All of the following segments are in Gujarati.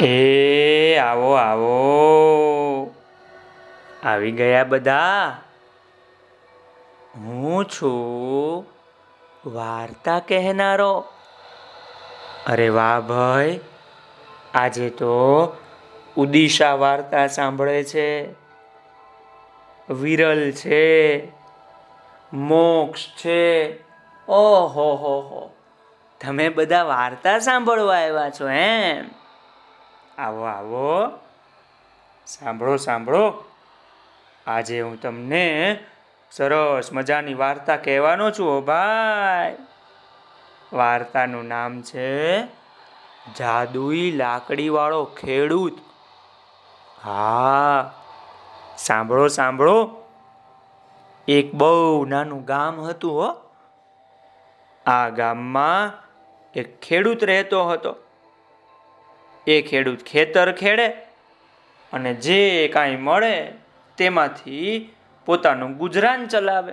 એ, આવો આવો. આવી ગયા બધા. હું છું વાર્તા કહેનારો. અરે વાહ ભાઈ, આજે તો ઉદિશા વાર્તા સાંભળે છે. વિરલ છે, મોક્ષ છે. ઓહો, હો હો. તમે બધા વાર્તા સાંભળવા આવ્યા છો એમ? આવો આવો. સાંભળો સાંભળો. આજે હું તમને સરસ મજાની વાર્તા કહેવાનો છું હો ભાઈ. વાર્તાનું નામ છે જાદુઈ લાકડીવાળો ખેડૂત. હા, સાંભળો સાંભળો. એક બહુ નાનું ગામ હતું, હો. આ ગામમાં એક ખેડૂત રહેતો હતો. એ ખેડૂત ખેતર ખેડે અને જે કાંઈ મળે તેમાંથી પોતાનું ગુજરાન ચલાવે.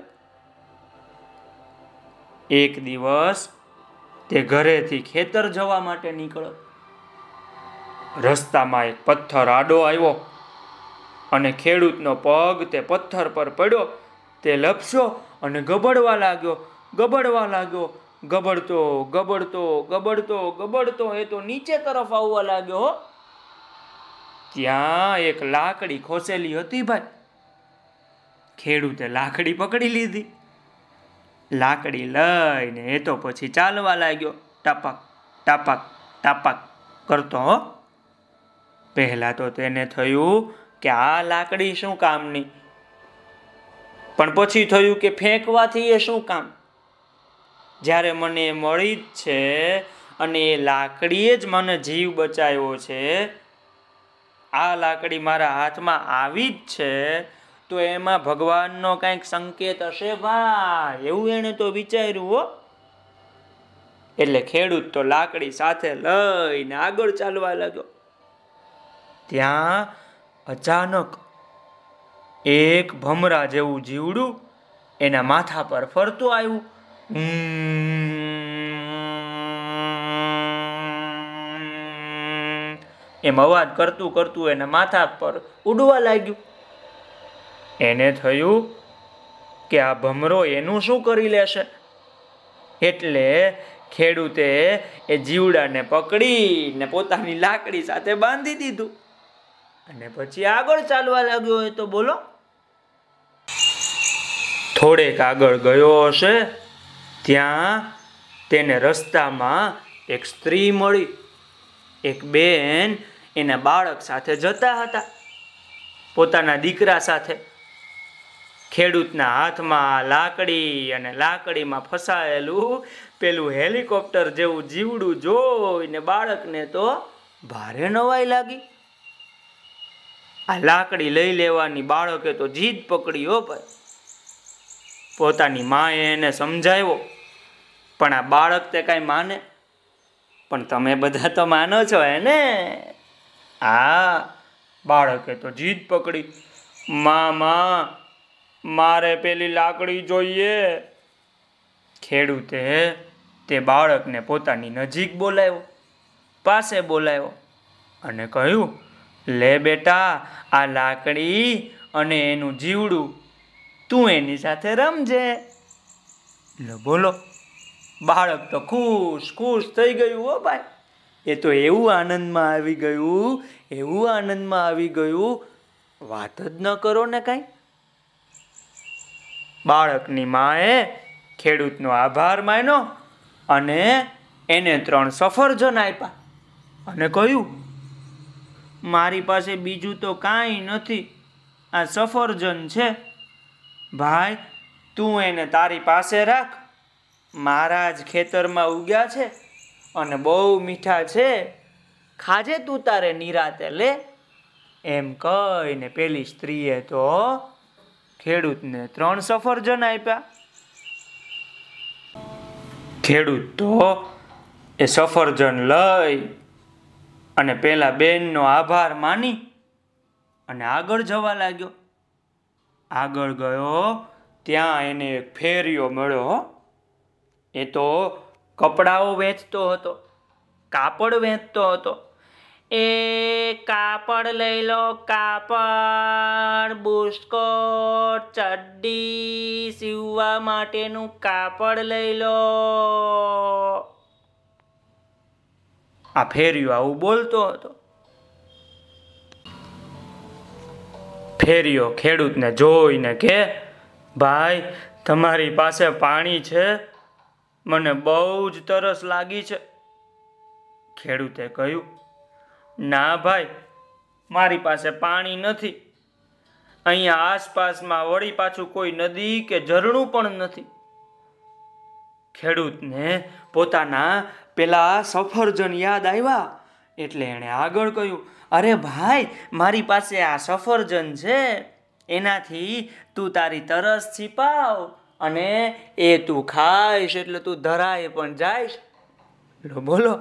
એક દિવસ તે ઘરેથી ખેતર જવા માટે નીકળ્યો. રસ્તામાં એક પથ્થર આડો આવ્યો અને ખેડૂતનો પગ તે પથ્થર પર પડ્યો. તે લપસ્યો અને ગબડવા લાગ્યો ગબડવા લાગ્યો ગબડતો ગબડતો ગબડતો ગબડતો એ તો નીચે તરફ આવવા લાગ્યો, હો. ત્યાં એક લાકડી ખોસેલી હતી ભાઈ. ખેડૂતે લાકડી પકડી લીધી. લાકડી લઈને એ તો પછી ચાલવા લાગ્યો. ટપક ટપક ટપક કરતો, હો. પહેલા તો તેને થયું કે આ લાકડી શું કામની? પણ પછી થયું કે ફેંકવાથી એ શું કામ? જ્યારે મને મળી જ છે અને એ લાકડીએ જ મને જીવ બચાવ્યો છે, આ લાકડી મારા હાથમાં આવી જ છે, તો એમાં ભગવાનનો કંઈક સંકેત હશે? ભાઈ એવું એણે તો વિચાર્યું હો. એટલે ખેડૂત તો લાકડી સાથે લઈને આગળ ચાલવા લાગ્યો. ત્યાં અચાનક એક ભમરા જેવું જીવડું એના માથા પર ફરતું આવ્યું. એમ અવાજ કરતું કરતું એના માથા પર ઉડવા લાગ્યું. એને થયું કે આ ભમરો એનું શું કરી લેશે? એટલે ખેડૂતે એ જીવડાને પકડીને પોતાની લાકડી સાથે બાંધી દીધું. અને પછી આગળ ચાલવા લાગ્યો હોય તો બોલો. થોડેક આગળ ગયો હશે ત્યાં તેને રસ્તામાં એક સ્ત્રી મળી. એક બેન એના બાળક સાથે જતા હતા. પોતાના દીકરા સાથે. ખેડૂતના હાથમાં લાકડી અને લાકડીમાં ફસાયેલું પેલું હેલિકોપ્ટર જેવું જીવડું જોઈને બાળકને તો ભારે નવાઈ લાગી. આ લાકડી લઈ લેવાની બાળકે તો જીદ પકડી હો ભાઈ. પોતાની માએ એને સમજાવ્યો પણ આ બાળક તે કાંઈ માને? પણ તમે બધા તો માનો છો એને હા બાળકે તો જીદ પકડી. મામા મારે પેલી લાકડી જોઈએ. ખેડૂતે તે બાળકને પોતાની નજીક બોલાવ્યો, પાસે બોલાવ્યો અને કહ્યું, લે બેટા, આ લાકડી અને એનું જીવડું તું એની સાથે રમજે. લો, બોલો. બાળક તો ખુશ ખુશ થઈ ગયું હો ભાઈ. એ તો એવું આનંદમાં આવી ગયું, એવું આનંદમાં આવી ગયું. વાત જ ન કરો ને કાંઈ. બાળકની માએ ખેડૂતનો આભાર માન્યો અને એને ત્રણ સફરજન આપ્યા અને કહ્યું, મારી પાસે બીજું તો કાંઈ નથી. આ સફરજન છે. ભાઈ, તું એને તારી પાસે રાખ. મારા જ ખેતરમાં ઉગ્યા છે અને બહુ મીઠા છે. ખાજે તું તારે નિરાતે લે. એમ કહીને પેલી સ્ત્રીએ તો ખેડૂતને ત્રણ સફરજન આપ્યા. ખેડૂત તો એ સફરજન લઈ અને પેલા બેનનો આભાર માની અને આગળ જવા લાગ્યો. આગળ ગયો, ત્યાં એને ફેરિયો મળ્યો હો. એ તો કપડાઓ વેચતો હતો, કાપડ વેચતો હતો. એ કાપડ લઈ લો, કાપડ, બુસ્કોટ, ચડ્ડી સીવવા માટેનું કાપડ લઈ લો. આ ફેરિયો, આવું બોલતો હતો. ફેરિયો ખેડૂતને જોઈને કે, ભાઈ, તમારી પાસે પાણી છે મને બહુ જ તરસ લાગી છે. ખેડૂતે કહ્યું, ના ભાઈ, મારી પાસે પાણી નથી. અહીંયા આસપાસમાં વળી પાછું કોઈ નદી કે ઝરણું પણ નથી. ખેડૂતને પોતાના પેલા સફરજન યાદ આવ્યા, એટલે એણે આગળ કહ્યું, અરે ભાઈ, મારી પાસે આ સફરજન છે. એનાથી તું તારી તરસ છીપાવ. અને એ તું ખાઈશ એટલે તું ધરાય પણ જાઈશ. બોલો.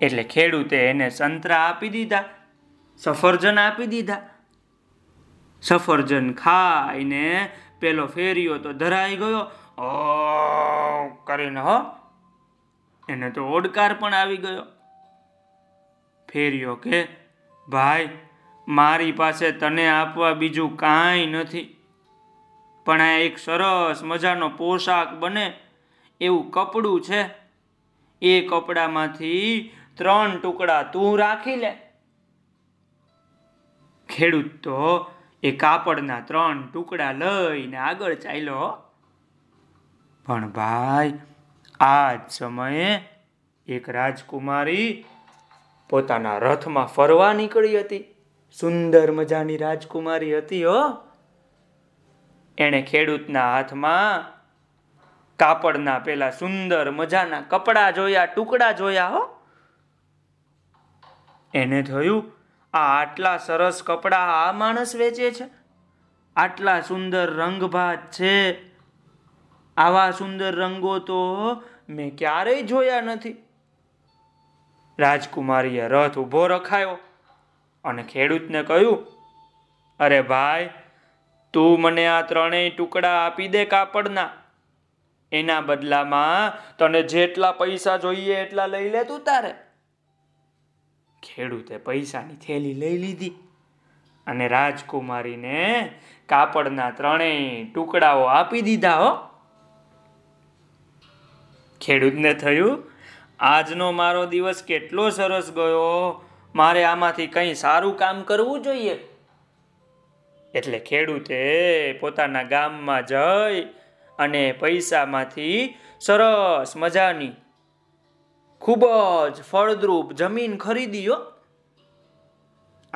એટલે ખેડૂતે એને સંતરા આપી દીધા, સફરજન આપી દીધા. સફરજન ખાઈને પેલો ફેરિયો તો ધરાઈ ગયો. ઓ કરીને હો, એને તો ઓડકાર પણ આવી ગયો. ફેરિયો કે, ભાઈ, મારી પાસે તને આપવા બીજું કાંઈ નથી. પણ આ એક સરસ મજાનો પોશાક બને એવું કપડું છે. એ કપડામાંથી ત્રણ ટુકડા તું રાખી લે. ખેડૂત તો એ કાપડના ત્રણ ટુકડા લઈને આગળ ચાલ્યો પણ ભાઈ આ જ સમયે એક રાજકુમારી પોતાના રથમાં ફરવા નીકળી હતી. સુંદર મજાની રાજકુમારી હતી હો. એણે ખેડૂતના હાથમાં કાપડના પેલા સુંદર મજાના કપડા જોયા, ટુકડા જોયા હો. એને થયું, આ આટલા સરસ કપડા આ માણસ વેચે છે. આટલા સુંદર રંગભાત છે. આવા સુંદર રંગો તો મેં ક્યારેય જોયા નથી. રાજકુમારીએ રથ ઊભો રખાયો અને ખેડૂતને કહ્યું, અરે ભાઈ તું મને આ ત્રણેય ટુકડા આપી દે કાપડના. એના બદલામાં તને જેટલા પૈસા જોઈએ એટલા લઈ લે તું તારે. ખેડૂતે પૈસાની થેલી લઈ લીધી અને રાજકુમારીને કાપડના ત્રણેય ટુકડાઓ આપી દીધા હો. ખેડૂતને થયું, આજનો મારો દિવસ કેટલો સરસ ગયો. મારે આમાંથી કંઈ સારું કામ કરવું જોઈએ. એટલે ખેડૂતે પોતાના ગામમાં જઈ અને પૈસામાંથી સરસ મજાની ખૂબ જ ફળદ્રુપ જમીન ખરીદ્યો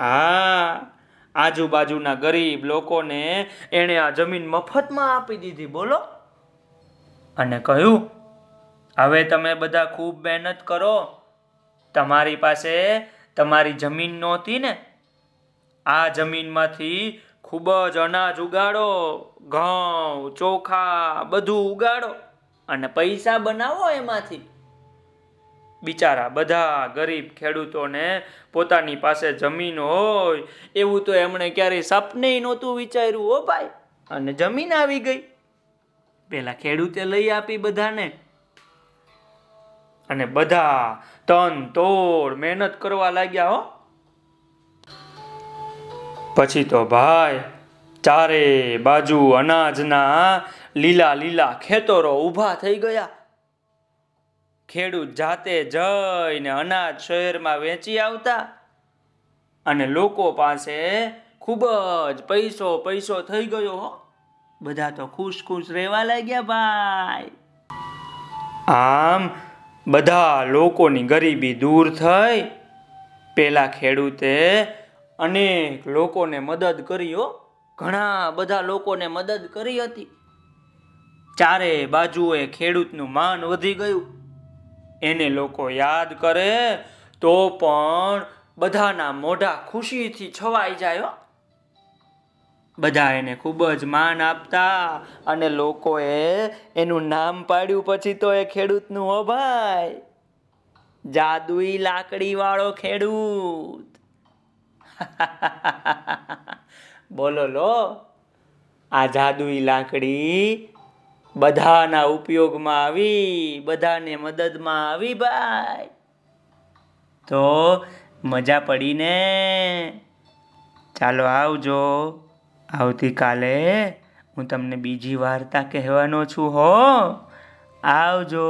આ આજુબાજુના ગરીબ લોકોને એણે આ જમીન મફતમાં આપી દીધી, બોલો. અને કહ્યું, હવે તમે બધા ખૂબ મહેનત કરો. તમારી પાસે તમારી જમીન નહોતી ને. આ જમીનમાંથી ખૂબ જ અનાજ ઉગાડો, ઘઉં, ચોખા બધું ઉગાડો અને પૈસા બનાવો એમાંથી. બિચારા બધા ગરીબ ખેડૂતોને પોતાની પાસે જમીન હોય, એવું તો એમણે ક્યારેય સપને નહોતું વિચાર્યું હો ભાઈ. અને જમીન આવી ગઈ. પેલા ખેડૂતે લઈ આપી બધાને. અને બધા તન તોડ મહેનત કરવા લાગ્યા હો. પછી તો ભાઈ, ચારે બાજુ અનાજના લીલા લીલા ખેતરો ઊભા થઈ ગયા. ખેડૂત જાતે જઈને અનાજ શહેરમાં વેચી આવતા અને લોકો પાસે ખૂબ જ પૈસો પૈસો થઈ ગયો હો. બધા તો ખુશ ખુશ રહેવા લાગ્યા, ભાઈ. આમ બધા લોકોની ગરીબી દૂર થઈ. પેલા ખેડૂતે અનેક લોકોને મદદ કરી, હો. ઘણા બધા લોકોને મદદ કરી હતી. ચારે બાજુએ ખેડૂતનું માન વધી ગયું. એને લોકો યાદ કરે તો પણ બધાના મોઢા ખુશીથી છવાઈ જાય બધા એને ખૂબ જ માન આપતા અને લોકોએ એનું નામ પાડ્યું પછી તો એ ખેડૂતનું, હો ભાઈ, જાદુઈ લાકડી વાળો ખેડૂત. બોલો લો. આ જાદુઈ લાકડી બધાના ઉપયોગમાં આવી, બધાને મદદમાં આવી ભાઈ. તો મજા પડીને ચાલો આવજો. આવતીકાલે હું તમને બીજી વાર્તા કહેવાનો છું હો. આવજો.